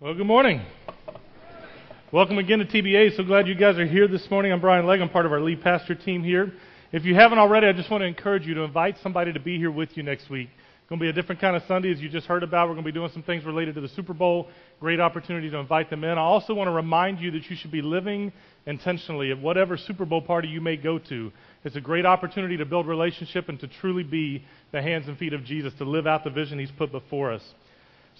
Well, good morning. Welcome again to TBA. So glad you guys are here this morning. I'm Brian Legg. I'm part of our lead pastor team here. If you haven't already, I just want to encourage you to invite somebody to be here with you next week. It's going to be a different kind of Sunday, as you just heard about. We're going to be doing some things related to the Super Bowl. Great opportunity to invite them in. I also want to remind you that you should be living intentionally at whatever Super Bowl party you may go to. It's a great opportunity to build relationship and to truly be the hands and feet of Jesus, to live out the vision He's put before us.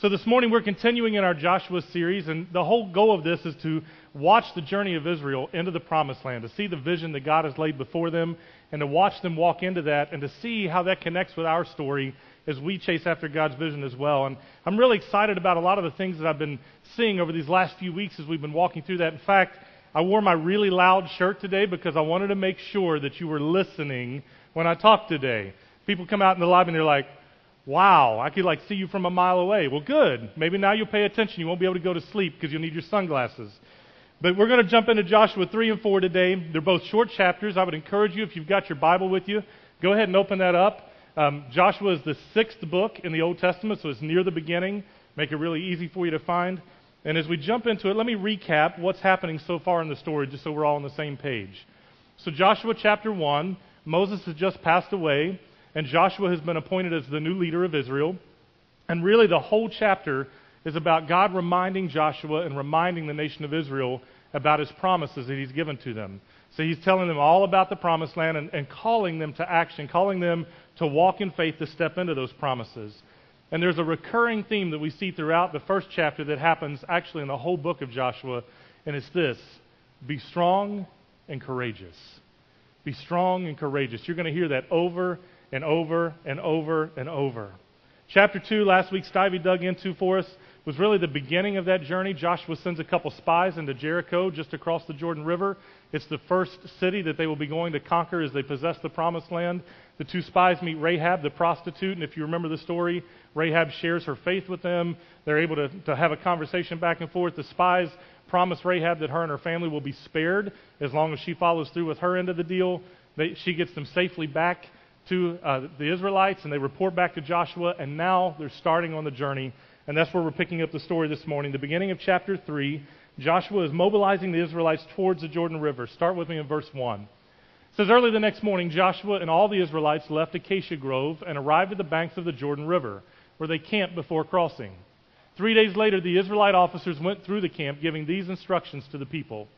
So this morning we're continuing in our Joshua series, and the whole goal of this is to watch the journey of Israel into the promised land, to see the vision that God has laid before them, and to watch them walk into that, and to see how that connects with our story as we chase after God's vision as well. And I'm really excited about a lot of the things that I've been seeing over these last few weeks as we've been walking through that. In fact, I wore my really loud shirt today because I wanted to make sure that you were listening when I talked today. People come out in the lobby and they're like, Wow, I could like see you from a mile away. Well, good. Maybe now you'll pay attention. You won't be able to go to sleep because you'll need your sunglasses. But we're going to jump into Joshua 3 and 4 today. They're both short chapters. I would encourage you, if you've got your Bible with you, go ahead and open that up. Um, Joshua is the sixth book in the Old Testament, so it's near the beginning. Make it really easy for you to find. And as we jump into it, let me recap what's happening so far in the story just so we're all on the same page. So, Joshua chapter 1, Moses has just passed away and Joshua has been appointed as the new leader of Israel. And really, the whole chapter is about God reminding Joshua and reminding the nation of Israel about his promises that he's given to them. So he's telling them all about the promised land and, and calling them to action, calling them to walk in faith to step into those promises. And there's a recurring theme that we see throughout the first chapter that happens actually in the whole book of Joshua, and it's this be strong and courageous. Be strong and courageous. You're going to hear that over and over and over and over. Chapter 2, last week, Stivey dug into for us, was really the beginning of that journey. Joshua sends a couple spies into Jericho, just across the Jordan River. It's the first city that they will be going to conquer as they possess the promised land. The two spies meet Rahab, the prostitute, and if you remember the story, Rahab shares her faith with them. They're able to, to have a conversation back and forth. The spies promise Rahab that her and her family will be spared as long as she follows through with her end of the deal. They, she gets them safely back to uh, the Israelites and they report back to Joshua, and now they're starting on the journey. And that's where we're picking up the story this morning. The beginning of chapter 3, Joshua is mobilizing the Israelites towards the Jordan River. Start with me in verse 1. It says, Early the next morning, Joshua and all the Israelites left Acacia Grove and arrived at the banks of the Jordan River, where they camped before crossing. Three days later, the Israelite officers went through the camp, giving these instructions to the people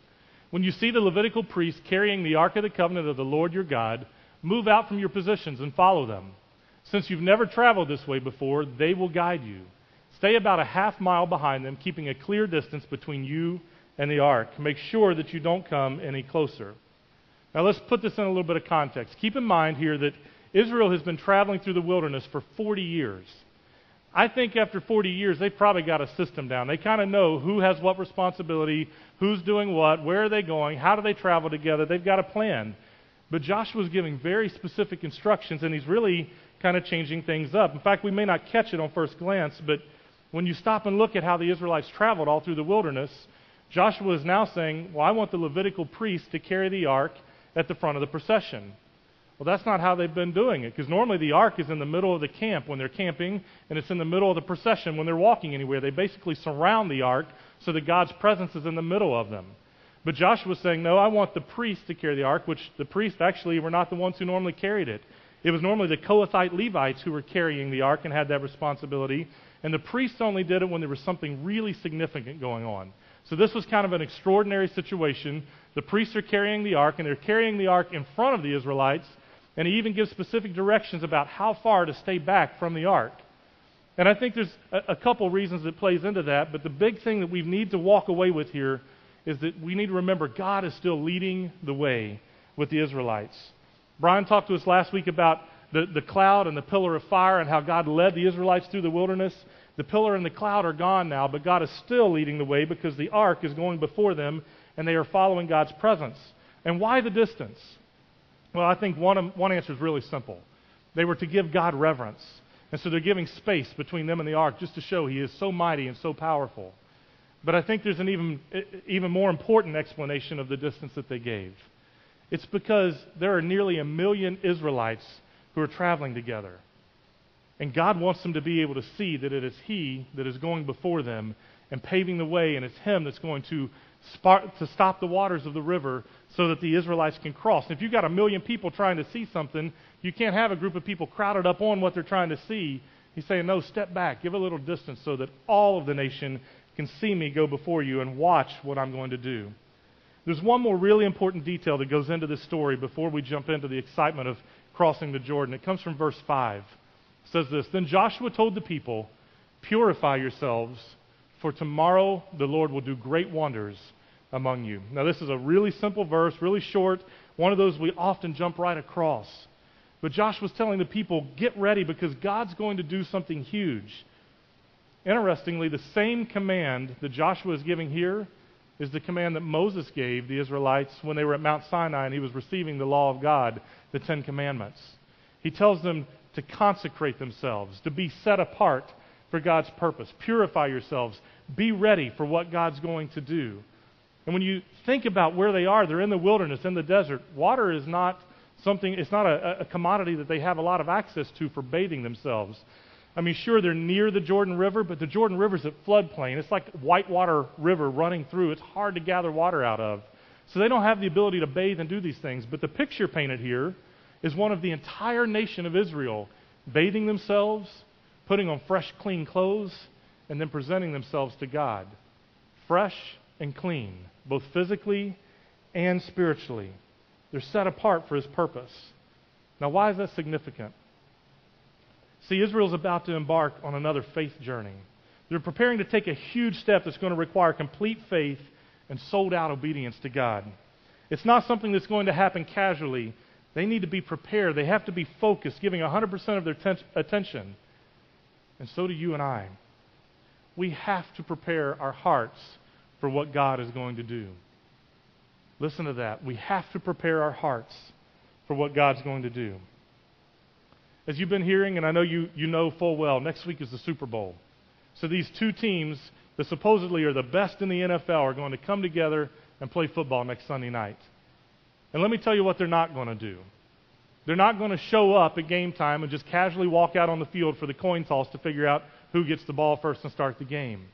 When you see the Levitical priests carrying the Ark of the Covenant of the Lord your God, Move out from your positions and follow them. Since you've never traveled this way before, they will guide you. Stay about a half mile behind them, keeping a clear distance between you and the ark. Make sure that you don't come any closer. Now, let's put this in a little bit of context. Keep in mind here that Israel has been traveling through the wilderness for 40 years. I think after 40 years, they've probably got a system down. They kind of know who has what responsibility, who's doing what, where are they going, how do they travel together. They've got a plan. But Joshua's giving very specific instructions, and he's really kind of changing things up. In fact, we may not catch it on first glance, but when you stop and look at how the Israelites traveled all through the wilderness, Joshua is now saying, Well, I want the Levitical priests to carry the ark at the front of the procession. Well, that's not how they've been doing it, because normally the ark is in the middle of the camp when they're camping, and it's in the middle of the procession when they're walking anywhere. They basically surround the ark so that God's presence is in the middle of them. But Joshua was saying, No, I want the priests to carry the ark, which the priests actually were not the ones who normally carried it. It was normally the Kohathite Levites who were carrying the ark and had that responsibility. And the priests only did it when there was something really significant going on. So this was kind of an extraordinary situation. The priests are carrying the ark, and they're carrying the ark in front of the Israelites. And he even gives specific directions about how far to stay back from the ark. And I think there's a, a couple reasons that plays into that, but the big thing that we need to walk away with here is that we need to remember God is still leading the way with the Israelites. Brian talked to us last week about the, the cloud and the pillar of fire and how God led the Israelites through the wilderness. The pillar and the cloud are gone now, but God is still leading the way because the ark is going before them and they are following God's presence. And why the distance? Well, I think one, um, one answer is really simple. They were to give God reverence. And so they're giving space between them and the ark just to show he is so mighty and so powerful. But I think there's an even, even more important explanation of the distance that they gave. It's because there are nearly a million Israelites who are traveling together. And God wants them to be able to see that it is He that is going before them and paving the way, and it's Him that's going to, spark, to stop the waters of the river so that the Israelites can cross. And if you've got a million people trying to see something, you can't have a group of people crowded up on what they're trying to see. He's saying, no, step back, give a little distance so that all of the nation can see me go before you and watch what I'm going to do. There's one more really important detail that goes into this story before we jump into the excitement of crossing the Jordan. It comes from verse 5. It says this Then Joshua told the people, Purify yourselves, for tomorrow the Lord will do great wonders among you. Now, this is a really simple verse, really short, one of those we often jump right across. But Joshua's telling the people, Get ready because God's going to do something huge. Interestingly, the same command that Joshua is giving here is the command that Moses gave the Israelites when they were at Mount Sinai and he was receiving the law of God, the Ten Commandments. He tells them to consecrate themselves, to be set apart for God's purpose. Purify yourselves. Be ready for what God's going to do. And when you think about where they are, they're in the wilderness, in the desert. Water is not something, it's not a, a commodity that they have a lot of access to for bathing themselves. I mean, sure, they're near the Jordan River, but the Jordan River's at floodplain. It's like a whitewater river running through. It's hard to gather water out of. So they don't have the ability to bathe and do these things. But the picture painted here is one of the entire nation of Israel bathing themselves, putting on fresh, clean clothes, and then presenting themselves to God. Fresh and clean, both physically and spiritually. They're set apart for His purpose. Now, why is that significant? See, Israel's about to embark on another faith journey. They're preparing to take a huge step that's going to require complete faith and sold out obedience to God. It's not something that's going to happen casually. They need to be prepared. They have to be focused, giving 100% of their ten- attention. And so do you and I. We have to prepare our hearts for what God is going to do. Listen to that. We have to prepare our hearts for what God's going to do. As you've been hearing, and I know you, you know full well, next week is the Super Bowl. So these two teams that supposedly are the best in the NFL are going to come together and play football next Sunday night. And let me tell you what they're not going to do. They're not going to show up at game time and just casually walk out on the field for the coin toss to figure out who gets the ball first and start the game.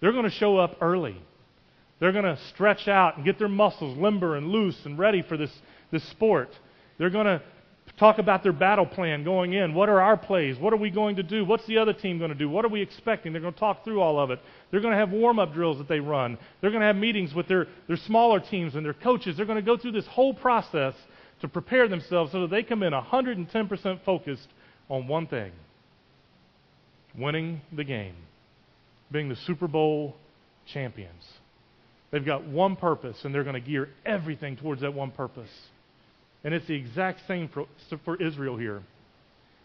They're going to show up early. They're going to stretch out and get their muscles limber and loose and ready for this, this sport. They're going to talk about their battle plan going in. What are our plays? What are we going to do? What's the other team going to do? What are we expecting? They're going to talk through all of it. They're going to have warm up drills that they run. They're going to have meetings with their, their smaller teams and their coaches. They're going to go through this whole process to prepare themselves so that they come in 110% focused on one thing winning the game, being the Super Bowl champions. They've got one purpose, and they're going to gear everything towards that one purpose. And it's the exact same for, for Israel here.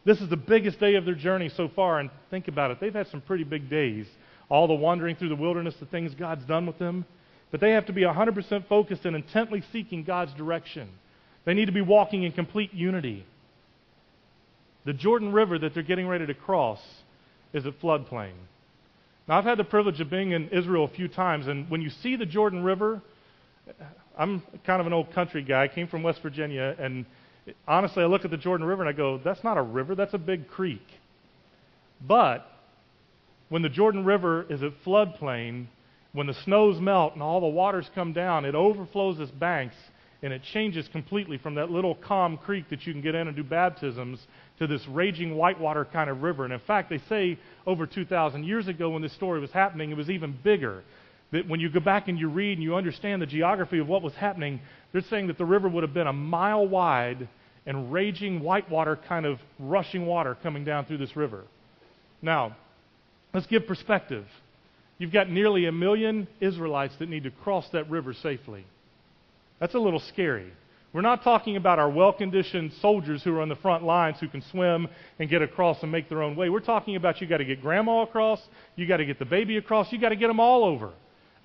This is the biggest day of their journey so far, and think about it. They've had some pretty big days. All the wandering through the wilderness, the things God's done with them. But they have to be 100% focused and intently seeking God's direction. They need to be walking in complete unity. The Jordan River that they're getting ready to cross is at floodplain. Now, I've had the privilege of being in Israel a few times, and when you see the Jordan River, I'm kind of an old country guy. I came from West Virginia, and honestly, I look at the Jordan River and I go, that's not a river, that's a big creek. But when the Jordan River is at floodplain, when the snows melt and all the waters come down, it overflows its banks and it changes completely from that little calm creek that you can get in and do baptisms to this raging whitewater kind of river. And in fact, they say over 2,000 years ago when this story was happening, it was even bigger that when you go back and you read and you understand the geography of what was happening, they're saying that the river would have been a mile wide and raging whitewater kind of rushing water coming down through this river. Now, let's give perspective. You've got nearly a million Israelites that need to cross that river safely. That's a little scary. We're not talking about our well conditioned soldiers who are on the front lines who can swim and get across and make their own way. We're talking about you got to get grandma across, you got to get the baby across, you got to get them all over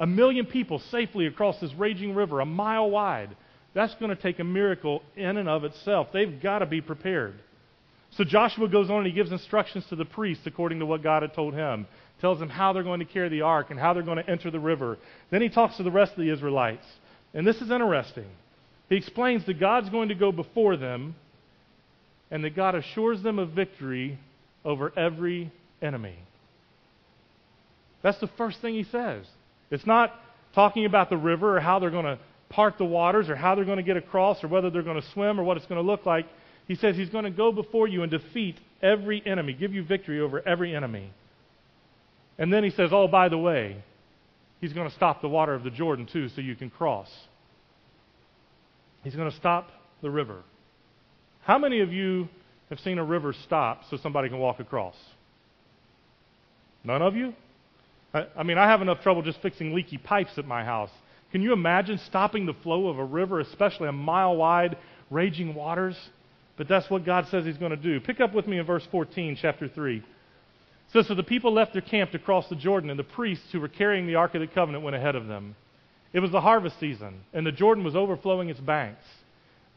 a million people safely across this raging river, a mile wide. That's going to take a miracle in and of itself. They've got to be prepared. So Joshua goes on and he gives instructions to the priests according to what God had told him. Tells them how they're going to carry the ark and how they're going to enter the river. Then he talks to the rest of the Israelites. And this is interesting. He explains that God's going to go before them and that God assures them of victory over every enemy. That's the first thing he says. It's not talking about the river or how they're going to part the waters or how they're going to get across or whether they're going to swim or what it's going to look like. He says he's going to go before you and defeat every enemy, give you victory over every enemy. And then he says, oh, by the way, he's going to stop the water of the Jordan too so you can cross. He's going to stop the river. How many of you have seen a river stop so somebody can walk across? None of you? I, I mean, I have enough trouble just fixing leaky pipes at my house. Can you imagine stopping the flow of a river, especially a mile wide, raging waters? But that's what God says He's going to do. Pick up with me in verse 14, chapter 3. It says, So the people left their camp to cross the Jordan, and the priests who were carrying the Ark of the Covenant went ahead of them. It was the harvest season, and the Jordan was overflowing its banks.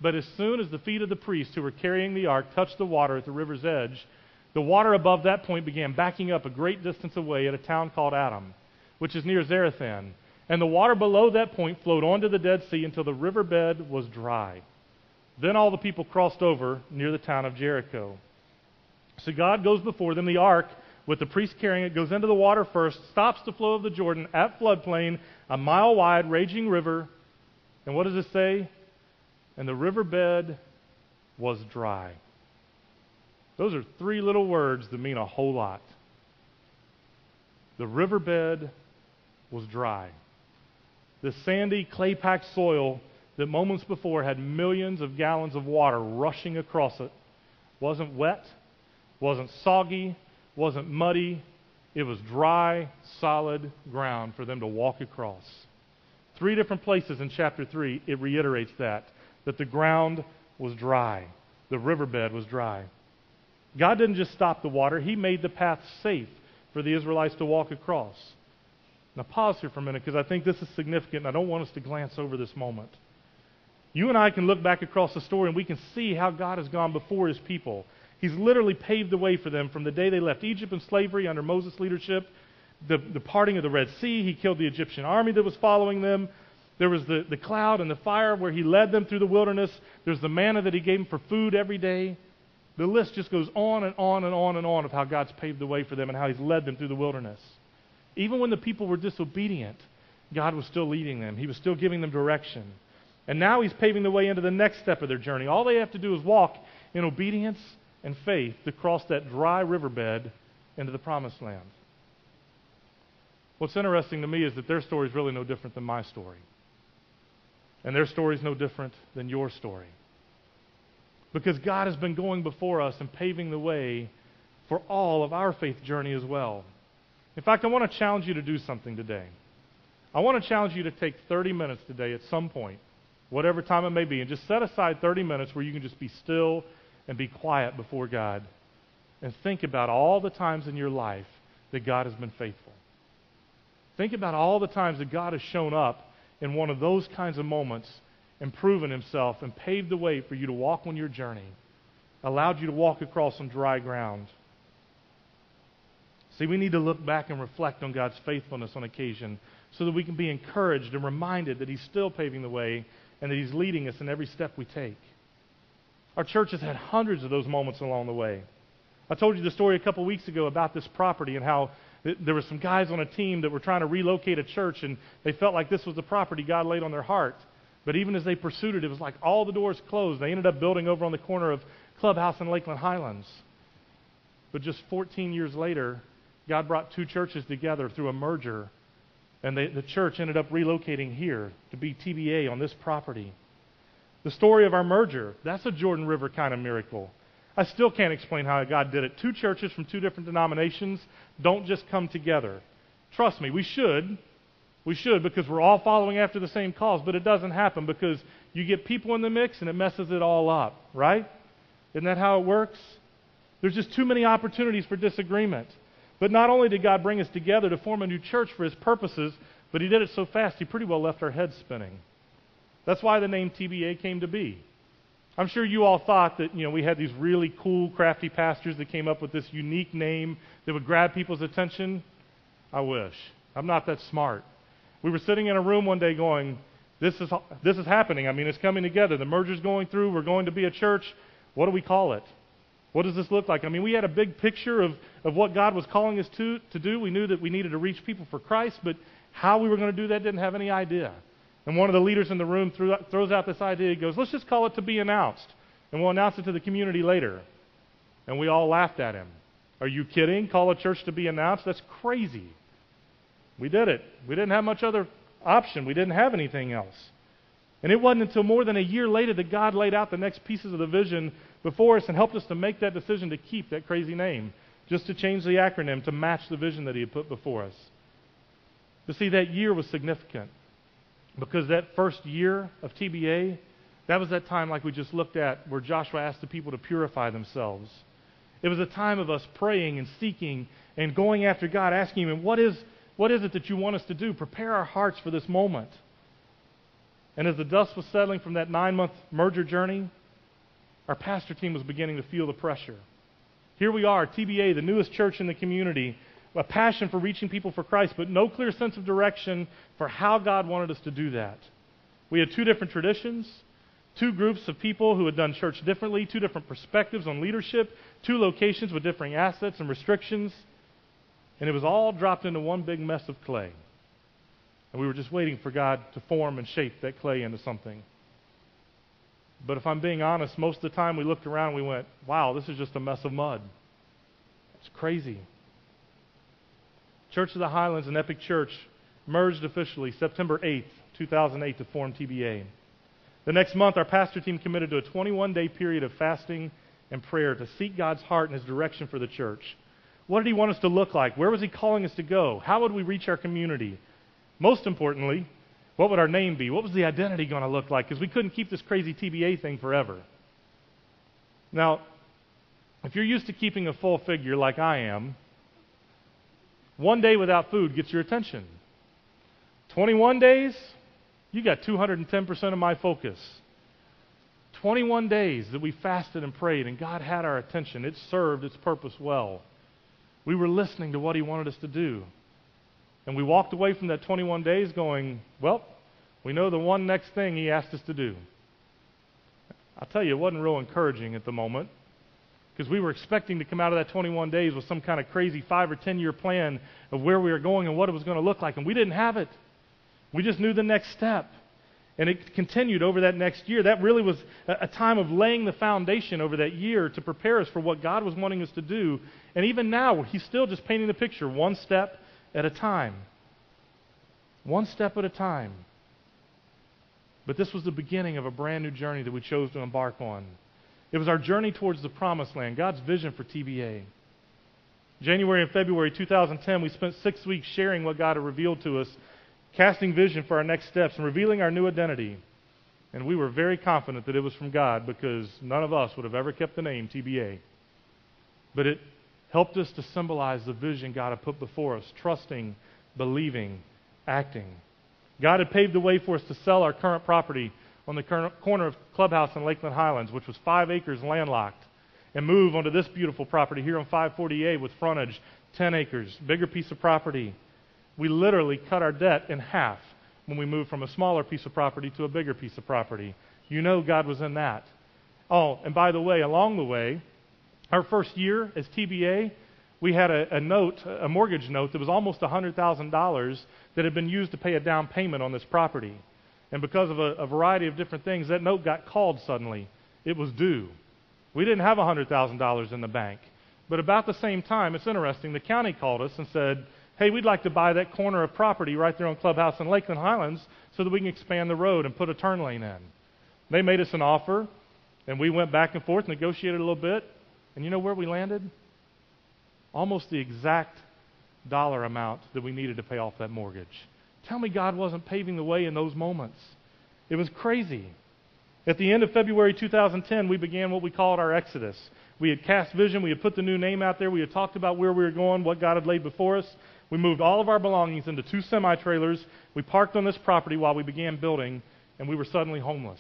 But as soon as the feet of the priests who were carrying the ark touched the water at the river's edge, the water above that point began backing up a great distance away at a town called Adam, which is near Zarethan. And the water below that point flowed onto the Dead Sea until the riverbed was dry. Then all the people crossed over near the town of Jericho. So God goes before them. The ark, with the priest carrying it, goes into the water first, stops the flow of the Jordan at floodplain, a mile wide, raging river. And what does it say? And the riverbed was dry. Those are three little words that mean a whole lot. The riverbed was dry. The sandy, clay packed soil that moments before had millions of gallons of water rushing across it wasn't wet, wasn't soggy, wasn't muddy. It was dry, solid ground for them to walk across. Three different places in chapter 3, it reiterates that, that the ground was dry, the riverbed was dry. God didn't just stop the water, He made the path safe for the Israelites to walk across. Now, pause here for a minute because I think this is significant and I don't want us to glance over this moment. You and I can look back across the story and we can see how God has gone before His people. He's literally paved the way for them from the day they left Egypt in slavery under Moses' leadership, the, the parting of the Red Sea. He killed the Egyptian army that was following them. There was the, the cloud and the fire where He led them through the wilderness. There's the manna that He gave them for food every day. The list just goes on and on and on and on of how God's paved the way for them and how He's led them through the wilderness. Even when the people were disobedient, God was still leading them, He was still giving them direction. And now He's paving the way into the next step of their journey. All they have to do is walk in obedience and faith to cross that dry riverbed into the promised land. What's interesting to me is that their story is really no different than my story. And their story is no different than your story. Because God has been going before us and paving the way for all of our faith journey as well. In fact, I want to challenge you to do something today. I want to challenge you to take 30 minutes today at some point, whatever time it may be, and just set aside 30 minutes where you can just be still and be quiet before God and think about all the times in your life that God has been faithful. Think about all the times that God has shown up in one of those kinds of moments and proven himself and paved the way for you to walk on your journey, allowed you to walk across some dry ground. See, we need to look back and reflect on God's faithfulness on occasion so that we can be encouraged and reminded that He's still paving the way and that He's leading us in every step we take. Our church has had hundreds of those moments along the way. I told you the story a couple weeks ago about this property and how there were some guys on a team that were trying to relocate a church and they felt like this was the property God laid on their heart. But even as they pursued it, it was like all the doors closed. They ended up building over on the corner of Clubhouse and Lakeland Highlands. But just 14 years later, God brought two churches together through a merger, and they, the church ended up relocating here to be TBA on this property. The story of our merger, that's a Jordan River kind of miracle. I still can't explain how God did it. Two churches from two different denominations don't just come together. Trust me, we should, we should because we're all following after the same cause, but it doesn't happen because you get people in the mix and it messes it all up, right? Isn't that how it works? There's just too many opportunities for disagreement. But not only did God bring us together to form a new church for his purposes, but he did it so fast he pretty well left our heads spinning. That's why the name TBA came to be. I'm sure you all thought that, you know, we had these really cool, crafty pastors that came up with this unique name that would grab people's attention. I wish. I'm not that smart. We were sitting in a room one day going, this is, this is happening. I mean, it's coming together. The merger's going through. We're going to be a church. What do we call it? What does this look like? I mean, we had a big picture of, of what God was calling us to, to do. We knew that we needed to reach people for Christ, but how we were going to do that didn't have any idea. And one of the leaders in the room threw, throws out this idea. He goes, Let's just call it to be announced, and we'll announce it to the community later. And we all laughed at him. Are you kidding? Call a church to be announced? That's crazy. We did it. We didn't have much other option, we didn't have anything else. And it wasn't until more than a year later that God laid out the next pieces of the vision before us and helped us to make that decision to keep that crazy name, just to change the acronym to match the vision that He had put before us. But see, that year was significant because that first year of TBA, that was that time, like we just looked at, where Joshua asked the people to purify themselves. It was a time of us praying and seeking and going after God, asking Him, what is, what is it that you want us to do? Prepare our hearts for this moment. And as the dust was settling from that nine month merger journey, our pastor team was beginning to feel the pressure. Here we are, TBA, the newest church in the community, a passion for reaching people for Christ, but no clear sense of direction for how God wanted us to do that. We had two different traditions, two groups of people who had done church differently, two different perspectives on leadership, two locations with differing assets and restrictions, and it was all dropped into one big mess of clay. And we were just waiting for God to form and shape that clay into something. But if I'm being honest, most of the time we looked around and we went, wow, this is just a mess of mud. It's crazy. Church of the Highlands and Epic Church merged officially September 8th, 2008, to form TBA. The next month, our pastor team committed to a 21 day period of fasting and prayer to seek God's heart and His direction for the church. What did He want us to look like? Where was He calling us to go? How would we reach our community? Most importantly, what would our name be? What was the identity going to look like? Because we couldn't keep this crazy TBA thing forever. Now, if you're used to keeping a full figure like I am, one day without food gets your attention. 21 days, you got 210% of my focus. 21 days that we fasted and prayed, and God had our attention. It served its purpose well. We were listening to what He wanted us to do. And we walked away from that 21 days going, well, we know the one next thing he asked us to do. I'll tell you, it wasn't real encouraging at the moment because we were expecting to come out of that 21 days with some kind of crazy five or 10 year plan of where we were going and what it was going to look like, and we didn't have it. We just knew the next step. And it continued over that next year. That really was a, time of laying the foundation over that year to prepare us for what God was wanting us to do. And even now, He's still just painting the picture one step at a time. One step at a time. But this was the beginning of a brand new journey that we chose to embark on. It was our journey towards the promised land, God's vision for TBA. January and February 2010, we spent six weeks sharing what God had revealed to us, casting vision for our next steps, and revealing our new identity. And we were very confident that it was from God because none of us would have ever kept the name TBA. But it helped us to symbolize the vision God had put before us trusting, believing, acting. God had paved the way for us to sell our current property on the corner of Clubhouse and Lakeland Highlands, which was five acres landlocked, and move onto this beautiful property here on 540A with frontage, 10 acres, bigger piece of property. We literally cut our debt in half when we moved from a smaller piece of property to a bigger piece of property. You know God was in that. Oh, and by the way, along the way, our first year as TBA, we had a, a note, a mortgage note that was almost $100,000 that had been used to pay a down payment on this property. And because of a, a variety of different things, that note got called suddenly. It was due. We didn't have $100,000 in the bank. But about the same time, it's interesting, the county called us and said, hey, we'd like to buy that corner of property right there on Clubhouse in Lakeland Highlands so that we can expand the road and put a turn lane in. They made us an offer, and we went back and forth, negotiated a little bit, and you know where we landed? Almost the exact dollar amount that we needed to pay off that mortgage. Tell me God wasn't paving the way in those moments. It was crazy. At the end of February 2010, we began what we called our Exodus. We had cast vision, we had put the new name out there, we had talked about where we were going, what God had laid before us. We moved all of our belongings into two semi trailers. We parked on this property while we began building, and we were suddenly homeless.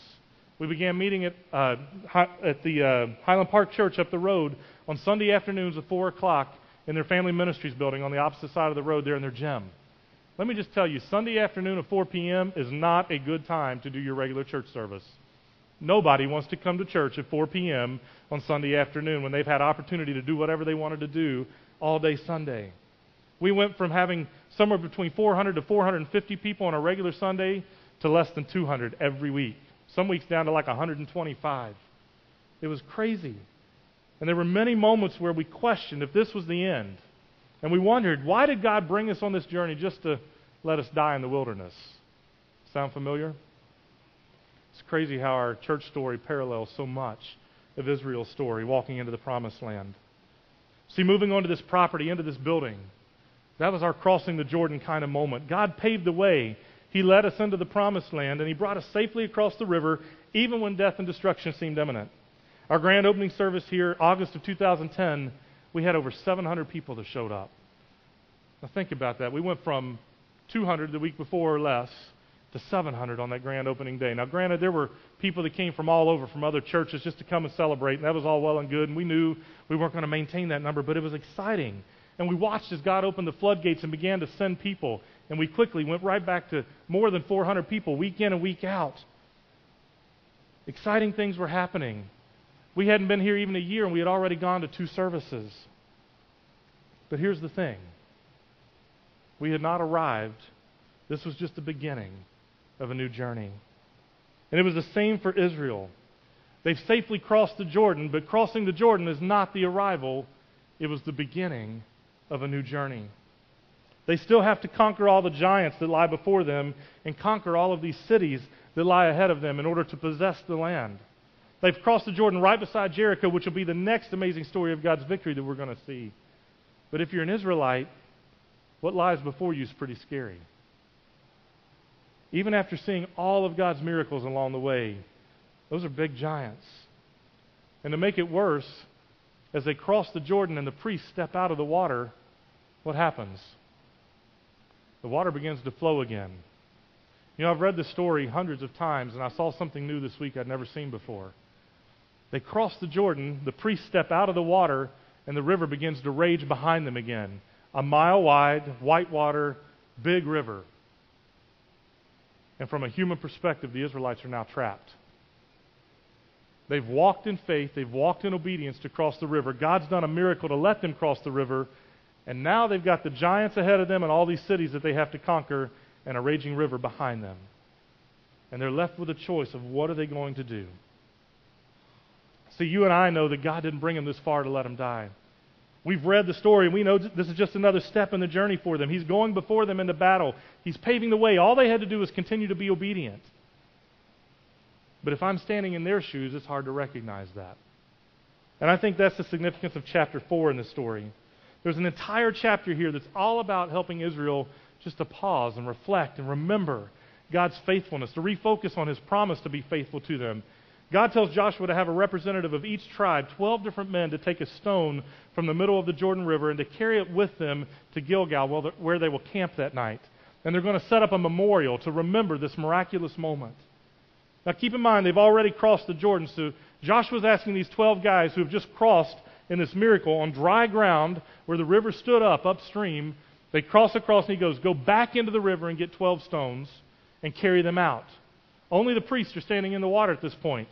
We began meeting at, uh, at the uh, Highland Park Church up the road on Sunday afternoons at 4 o'clock in their family ministries building on the opposite side of the road there in their gym. Let me just tell you, Sunday afternoon at 4 p.m. is not a good time to do your regular church service. Nobody wants to come to church at 4 p.m. on Sunday afternoon when they've had opportunity to do whatever they wanted to do all day Sunday. We went from having somewhere between 400 to 450 people on a regular Sunday to less than 200 every week. Some weeks down to like 125. It was crazy. And there were many moments where we questioned if this was the end. And we wondered, why did God bring us on this journey just to let us die in the wilderness? Sound familiar? It's crazy how our church story parallels so much of Israel's story walking into the promised land. See, moving onto this property, into this building, that was our crossing the Jordan kind of moment. God paved the way. He led us into the promised land, and He brought us safely across the river, even when death and destruction seemed imminent. Our grand opening service here, August of 2010, we had over 700 people that showed up. Now think about that. We went from 200 the week before or less to 700 on that grand opening day. Now, granted, there were people that came from all over, from other churches, just to come and celebrate, and that was all well and good, and we knew we weren't going to maintain that number, but it was exciting. And we watched as God opened the floodgates and began to send people, and we quickly went right back to more than 400 people week in and week out. Exciting things were happening. We hadn't been here even a year, and we had already gone to two services. But here's the thing we had not arrived, this was just the beginning of a new journey. And it was the same for Israel. They've safely crossed the Jordan, but crossing the Jordan is not the arrival, it was the beginning of a new journey. They still have to conquer all the giants that lie before them and conquer all of these cities that lie ahead of them in order to possess the land. They've crossed the Jordan right beside Jericho, which will be the next amazing story of God's victory that we're going to see. But if you're an Israelite, what lies before you is pretty scary even after seeing all of God's miracles along the way, those are big giants. And to make it worse, as they cross the Jordan and the priests step out of the water, what happens? The water begins to flow again. You know, I've read this story hundreds of times, and I saw something new this week I'd never seen before. They cross the Jordan, the priests step out of the water, and the river begins to rage behind them again. A mile wide, white water, big river. And from a human perspective, the Israelites are now trapped. They've walked in faith, they've walked in obedience to cross the river. God's done a miracle to let them cross the river, and now they've got the giants ahead of them and all these cities that they have to conquer and a raging river behind them. And they're left with a choice of what are they going to do? See, you and I know that God didn't bring them this far to let them die. We've read the story, and we know this is just another step in the journey for them. He's going before them into battle, He's paving the way. All they had to do was continue to be obedient. But if I'm standing in their shoes, it's hard to recognize that. And I think that's the significance of chapter 4 in the story. There's an entire chapter here that's all about helping Israel just to pause and reflect and remember God's faithfulness, to refocus on His promise to be faithful to them, God tells Joshua to have a representative of each tribe, 12 different men, to take a stone from the middle of the Jordan River and to carry it with them to Gilgal, where they will camp that night. And they're going to set up a memorial to remember this miraculous moment. Now, keep in mind, they've already crossed the Jordan, so Joshua's asking these 12 guys who have just crossed in this miracle on dry ground where the river stood up upstream. They cross across, and he goes, Go back into the river and get 12 stones and carry them out. Only the priests are standing in the water at this point.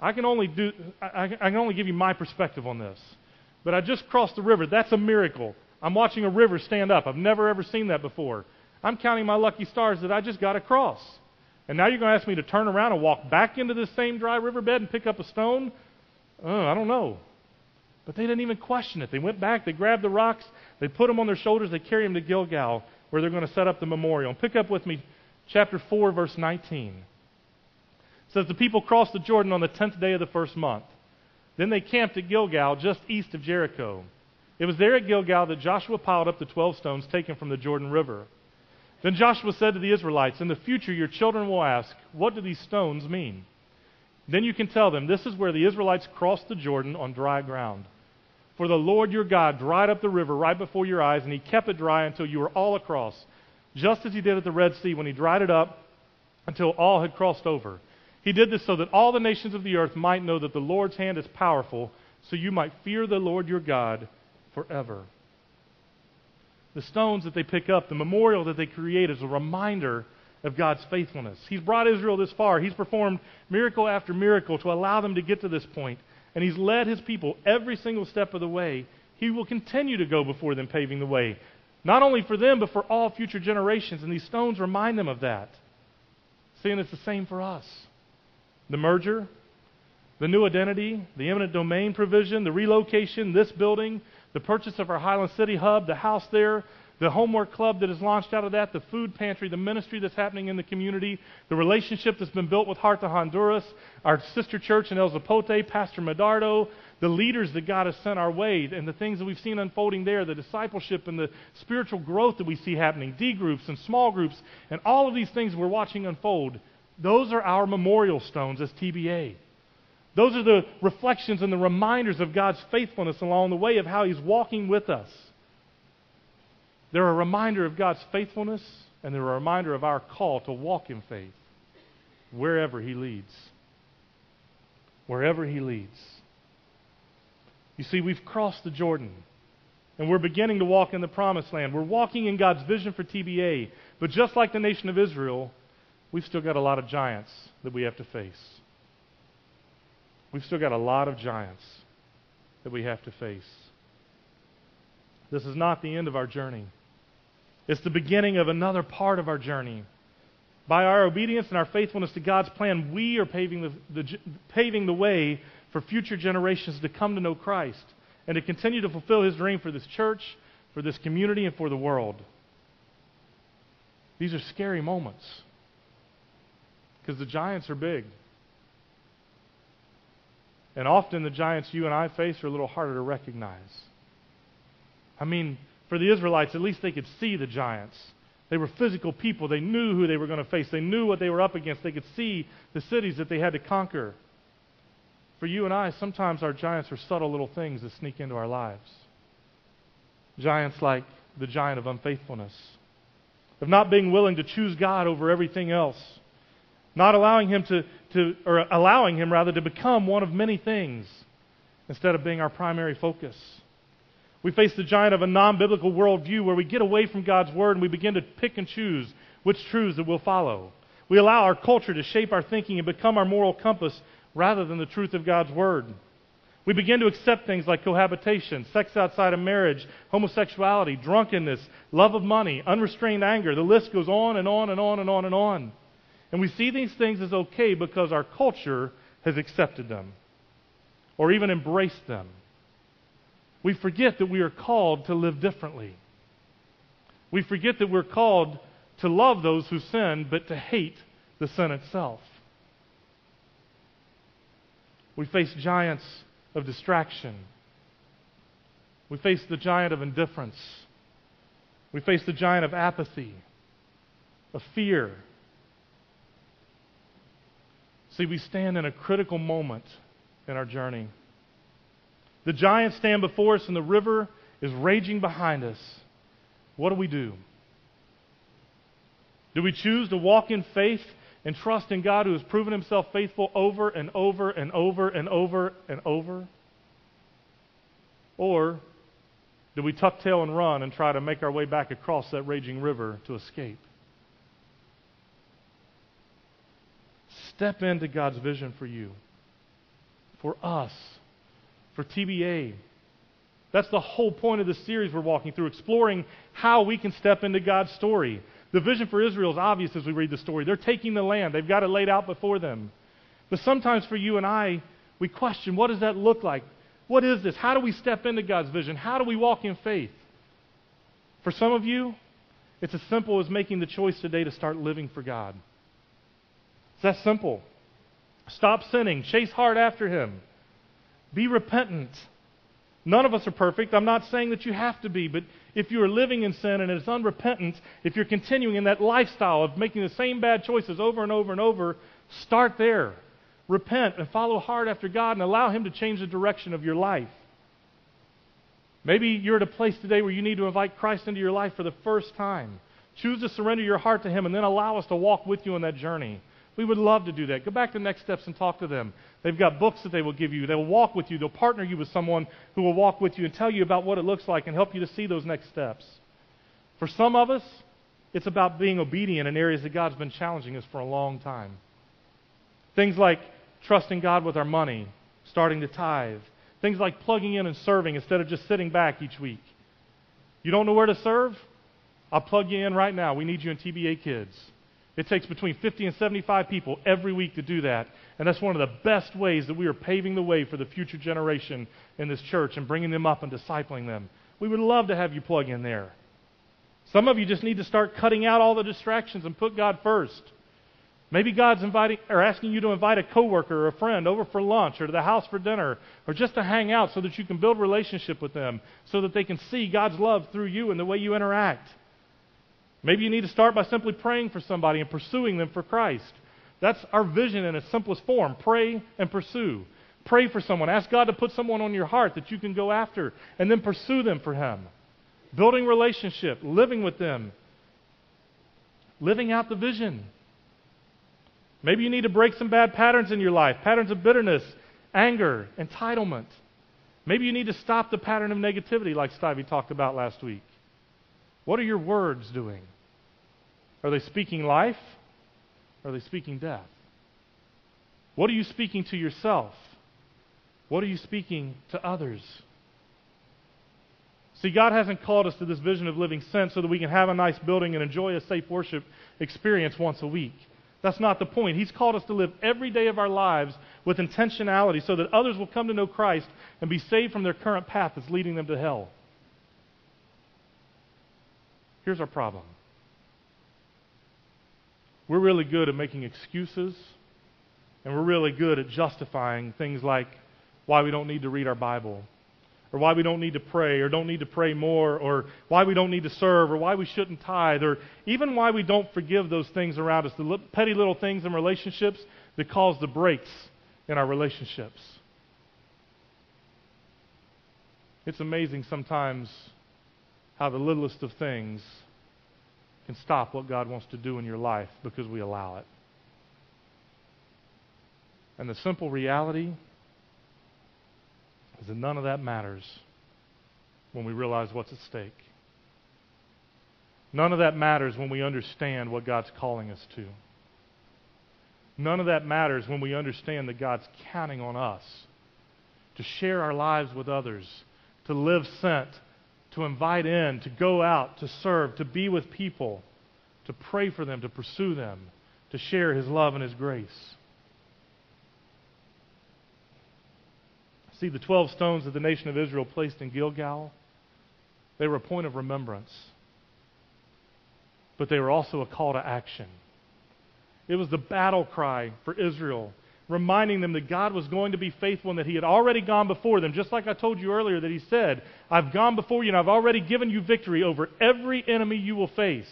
I can only do I, I can only give you my perspective on this. But I just crossed the river. That's a miracle. I'm watching a river stand up. I've never ever seen that before. I'm counting my lucky stars that I just got across. And now you're going to ask me to turn around and walk back into this same dry riverbed and pick up a stone? Oh, I don't know. But they didn't even question it. They went back, they grabbed the rocks, they put them on their shoulders, they carried them to Gilgal, where they're going to set up the memorial. And pick up with me chapter 4, verse 19 says the people crossed the Jordan on the tenth day of the first month. Then they camped at Gilgal, just east of Jericho. It was there at Gilgal that Joshua piled up the twelve stones taken from the Jordan River. Then Joshua said to the Israelites, In the future your children will ask, What do these stones mean? Then you can tell them, This is where the Israelites crossed the Jordan on dry ground. For the Lord your God dried up the river right before your eyes, and he kept it dry until you were all across, just as he did at the Red Sea when he dried it up until all had crossed over. He did this so that all the nations of the earth might know that the Lord's hand is powerful, so you might fear the Lord your God forever. The stones that they pick up, the memorial that they create, is a reminder of God's faithfulness. He's brought Israel this far. He's performed miracle after miracle to allow them to get to this point. And He's led His people every single step of the way. He will continue to go before them, paving the way. Not only for them, but for all future generations. And these stones remind them of that. Seeing it's the same for us. The merger, the new identity, the eminent domain provision, the relocation, this building, the purchase of our Highland City hub, the house there, the homework club that is launched out of that, the food pantry, the ministry that's happening in the community, the relationship that's been built with Heart to Honduras, our sister church in El Zapote, Pastor Medardo, the leaders that God has sent our way, and the things that we've seen unfolding there, the discipleship and the spiritual growth that we see happening, D groups and small groups, and all of these things we're watching unfold, those are our memorial stones as TBA. Those are the reflections and the reminders of God's faithfulness along the way of how He's walking with us. They're a reminder of God's faithfulness, and they're a reminder of our call to walk in faith wherever He leads. Wherever He leads. You see, we've crossed the Jordan, and we're beginning to walk in the promised land. We're walking in God's vision for TBA. But just like the nation of Israel, we've still got a lot of giants that we have to face. We've still got a lot of giants that we have to face. This is not the end of our journey. It's the beginning of another part of our journey. By our obedience and our faithfulness to God's plan, we are paving the, the, paving the way for future generations to come to know Christ and to continue to fulfill His dream for this church, for this community, and for the world. These are scary moments because the giants are big. And often the giants you and I face are a little harder to recognize. I mean, for the Israelites, at least they could see the giants. They were physical people. They knew who they were going to face. They knew what they were up against. They could see the cities that they had to conquer. For you and I, sometimes our giants are subtle little things that sneak into our lives. Giants like the giant of unfaithfulness, of not being willing to choose God over everything else not allowing him to, to, or allowing him rather to become one of many things instead of being our primary focus. We face the giant of a non biblical worldview where we get away from God's word and we begin to pick and choose which truths that we'll follow. We allow our culture to shape our thinking and become our moral compass rather than the truth of God's word. We begin to accept things like cohabitation, sex outside of marriage, homosexuality, drunkenness, love of money, unrestrained anger. The list goes on and on and on and on and on. And we see these things as okay because our culture has accepted them or even embraced them. We forget that we are called to live differently. We forget that we're called to love those who sin, but to hate the sin itself. We face giants of distraction. We face the giant of indifference. We face the giant of apathy, of fear, See, we stand in a critical moment in our journey. The giants stand before us, and the river is raging behind us. What do we do? Do we choose to walk in faith and trust in God who has proven himself faithful over and over and over and over and over? Or do we tuck tail and run and try to make our way back across that raging river to escape? Step into God's vision for you, for us, for TBA. That's the whole point of the series we're walking through, exploring how we can step into God's story. The vision for Israel is obvious as we read the story. They're taking the land, they've got it laid out before them. But sometimes for you and I, we question what does that look like? What is this? How do we step into God's vision? How do we walk in faith? For some of you, it's as simple as making the choice today to start living for God. It's that simple. Stop sinning. Chase hard after Him. Be repentant. None of us are perfect. I'm not saying that you have to be, but if you are living in sin and it's unrepentant, if you're continuing in that lifestyle of making the same bad choices over and over and over, start there. Repent and follow hard after God and allow Him to change the direction of your life. Maybe you're at a place today where you need to invite Christ into your life for the first time. Choose to surrender your heart to Him and then allow us to walk with you on that journey. We would love to do that. Go back to Next Steps and talk to them. They've got books that they will give you. They will walk with you. They'll partner you with someone who will walk with you and tell you about what it looks like and help you to see those next steps. For some of us, It's about being obedient in areas that God's been challenging us for a long time. Things like trusting God with our money, starting to tithe. Things like plugging in and serving instead of just sitting back each week. You don't know where to serve? I'll plug you in right now. We need you in TBA Kids. It takes between 50 and 75 people every week to do that. And that's one of the best ways that we are paving the way for the future generation in this church and bringing them up and discipling them. We would love to have you plug in there. Some of you just need to start cutting out all the distractions and put God first. Maybe God's inviting or asking you to invite a coworker or a friend over for lunch or to the house for dinner or just to hang out so that you can build relationship with them so that they can see God's love through you and the way you interact. Maybe you need to start by simply praying for somebody and pursuing them for Christ. That's our vision in its simplest form. Pray and pursue. Pray for someone. Ask God to put someone on your heart that you can go after and then pursue them for Him. Building relationship, living with them, living out the vision. Maybe you need to break some bad patterns in your life patterns of bitterness, anger, entitlement. Maybe you need to stop the pattern of negativity, like Stivey talked about last week. What are your words doing? Are they speaking life? Are they speaking death? What are you speaking to yourself? What are you speaking to others? See, God hasn't called us to this vision of living sent so that we can have a nice building and enjoy a safe worship experience once a week. That's not the point. He's called us to live every day of our lives with intentionality so that others will come to know Christ and be saved from their current path that's leading them to hell. Here's our problem we're really good at making excuses, and we're really good at justifying things like why we don't need to read our Bible, or why we don't need to pray, or don't need to pray more, or why we don't need to serve, or why we shouldn't tithe, or even why we don't forgive those things around us, the petty little things in relationships that cause the breaks in our relationships. It's amazing sometimes how the littlest of things can stop what God wants to do in your life because we allow it. And the simple reality is that none of that matters when we realize what's at stake. None of that matters when we understand what God's calling us to. None of that matters when we understand that God's counting on us to share our lives with others, to live sent, to invite in, to go out, to serve, to be with people, to pray for them, to pursue them, to share His love and His grace. See, the 12 stones that the nation of Israel placed in Gilgal, they were a point of remembrance, but they were also a call to action. It was the battle cry for Israel reminding them that God was going to be faithful and that He had already gone before them. Just like I told you earlier, that He said, I've gone before you and I've already given you victory over every enemy you will face.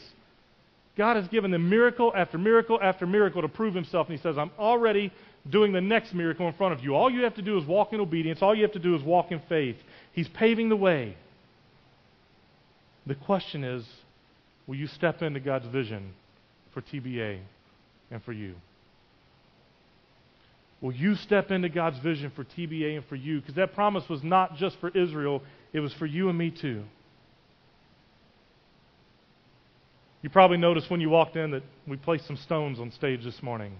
God has given them miracle after miracle after miracle to prove Himself. And He says, I'm already doing the next miracle in front of you. All you have to do is walk in obedience, all you have to do is walk in faith. He's paving the way. The question is will you step into God's vision for TBA and for you? Will you step into God's vision for TBA and for you? Because that promise was not just for Israel, it was for you and me too. You probably noticed when you walked in that we placed some stones on stage this morning.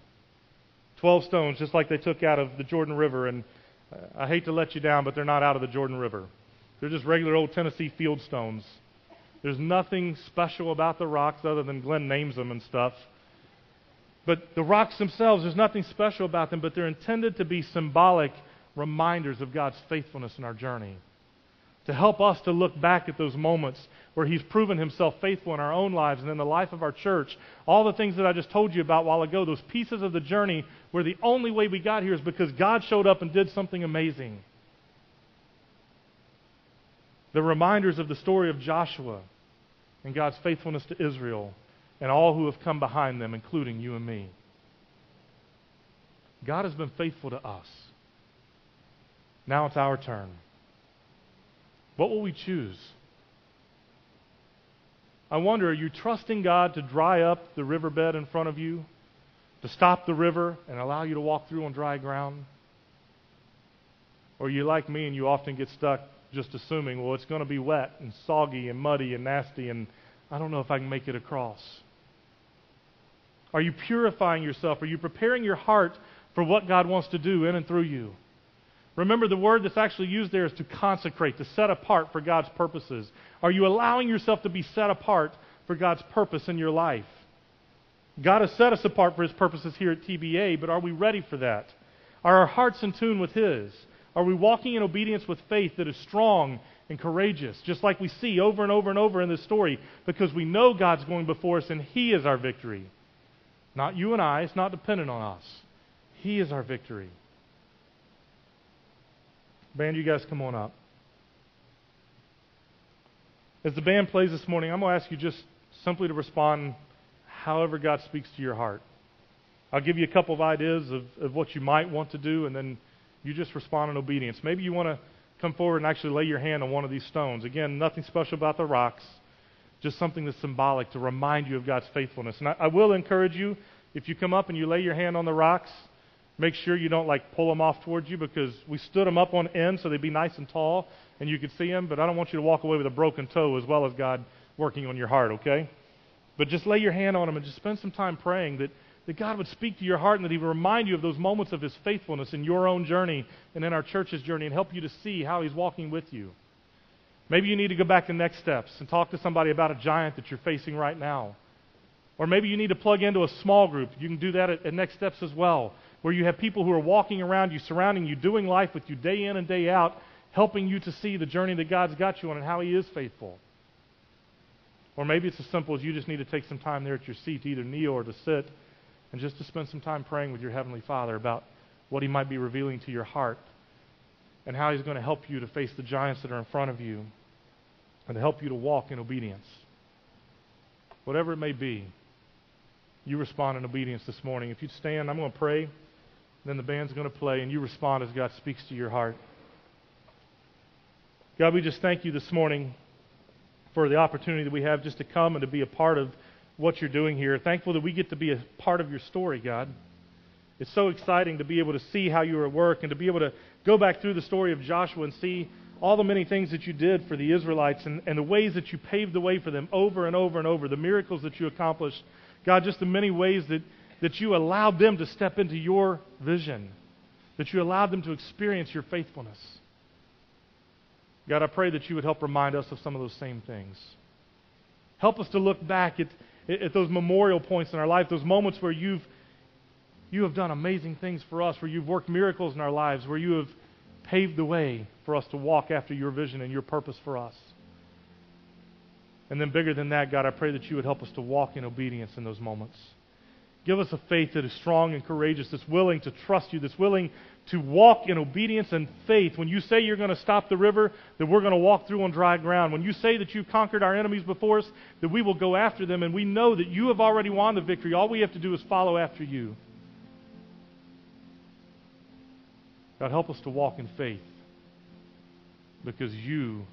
Twelve stones, just like they took out of the Jordan River. And uh, I hate to let you down, but they're not out of the Jordan River. They're just regular old Tennessee field stones. There's nothing special about the rocks other than Glenn names them and stuff. But the rocks themselves, there's nothing special about them, but they're intended to be symbolic reminders of God's faithfulness in our journey. To help us to look back at those moments where He's proven Himself faithful in our own lives and in the life of our church. All the things that I just told you about a while ago, those pieces of the journey where the only way we got here is because God showed up and did something amazing. The reminders of the story of Joshua and God's faithfulness to Israel and all who have come behind them, including you and me. God has been faithful to us. Now it's our turn. What will we choose? I wonder, are you trusting God to dry up the riverbed in front of you, to stop the river and allow you to walk through on dry ground? Or are you like me and you often get stuck just assuming, well, it's going to be wet and soggy and muddy and nasty and I don't know if I can make it across. Are you purifying yourself? Are you preparing your heart for what God wants to do in and through you? Remember, the word that's actually used there is to consecrate, to set apart for God's purposes. Are you allowing yourself to be set apart for God's purpose in your life? God has set us apart for His purposes here at TBA, but are we ready for that? Are our hearts in tune with His? Are we walking in obedience with faith that is strong and courageous, just like we see over and over and over in this story, because we know God's going before us and He is our victory? Not you and I, it's not dependent on us. He is our victory. Band, you guys come on up. As the band plays this morning, I'm going to ask you just simply to respond however God speaks to your heart. I'll give you a couple of ideas of, of what you might want to do, and then you just respond in obedience. Maybe you want to come forward and actually lay your hand on one of these stones. Again, nothing special about the rocks, just something that's symbolic to remind you of God's faithfulness. And I, I will encourage you, if you come up and you lay your hand on the rocks, make sure you don't like pull them off towards you because we stood them up on end so they'd be nice and tall and you could see them, but I don't want you to walk away with a broken toe as well as God working on your heart, okay? But just lay your hand on them and just spend some time praying that, that God would speak to your heart and that He would remind you of those moments of His faithfulness in your own journey and in our church's journey and help you to see how He's walking with you. Maybe you need to go back to next steps and talk to somebody about a giant that you're facing right now. Or maybe you need to plug into a small group. You can do that at, at Next Steps as well, where you have people who are walking around you, surrounding you, doing life with you day in and day out, helping you to see the journey that God's got you on and how He is faithful. Or maybe it's as simple as you just need to take some time there at your seat to either kneel or to sit and just to spend some time praying with your Heavenly Father about what He might be revealing to your heart and how He's going to help you to face the giants that are in front of you and to help you to walk in obedience. Whatever it may be, you respond in obedience this morning. If you'd stand, I'm going to pray. Then the band's going to play, and you respond as God speaks to your heart. God, we just thank you this morning for the opportunity that we have just to come and to be a part of what you're doing here. Thankful that we get to be a part of your story, God. It's so exciting to be able to see how you are at work and to be able to go back through the story of Joshua and see all the many things that you did for the Israelites and, and the ways that you paved the way for them over and over and over, the miracles that you accomplished. God, just the many ways that, that you allowed them to step into your vision, that you allowed them to experience your faithfulness. God, I pray that you would help remind us of some of those same things. Help us to look back at, at those memorial points in our life, those moments where you've, you have done amazing things for us, where you've worked miracles in our lives, where you have paved the way for us to walk after your vision and your purpose for us. And then, bigger than that, God, I pray that you would help us to walk in obedience in those moments. Give us a faith that is strong and courageous, that's willing to trust you, that's willing to walk in obedience and faith. When you say you're going to stop the river, that we're going to walk through on dry ground. When you say that you've conquered our enemies before us, that we will go after them, and we know that you have already won the victory. All we have to do is follow after you. God, help us to walk in faith because you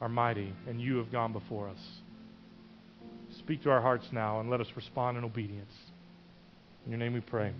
are mighty and you have gone before us. Speak to our hearts now and let us respond in obedience. In your name we pray.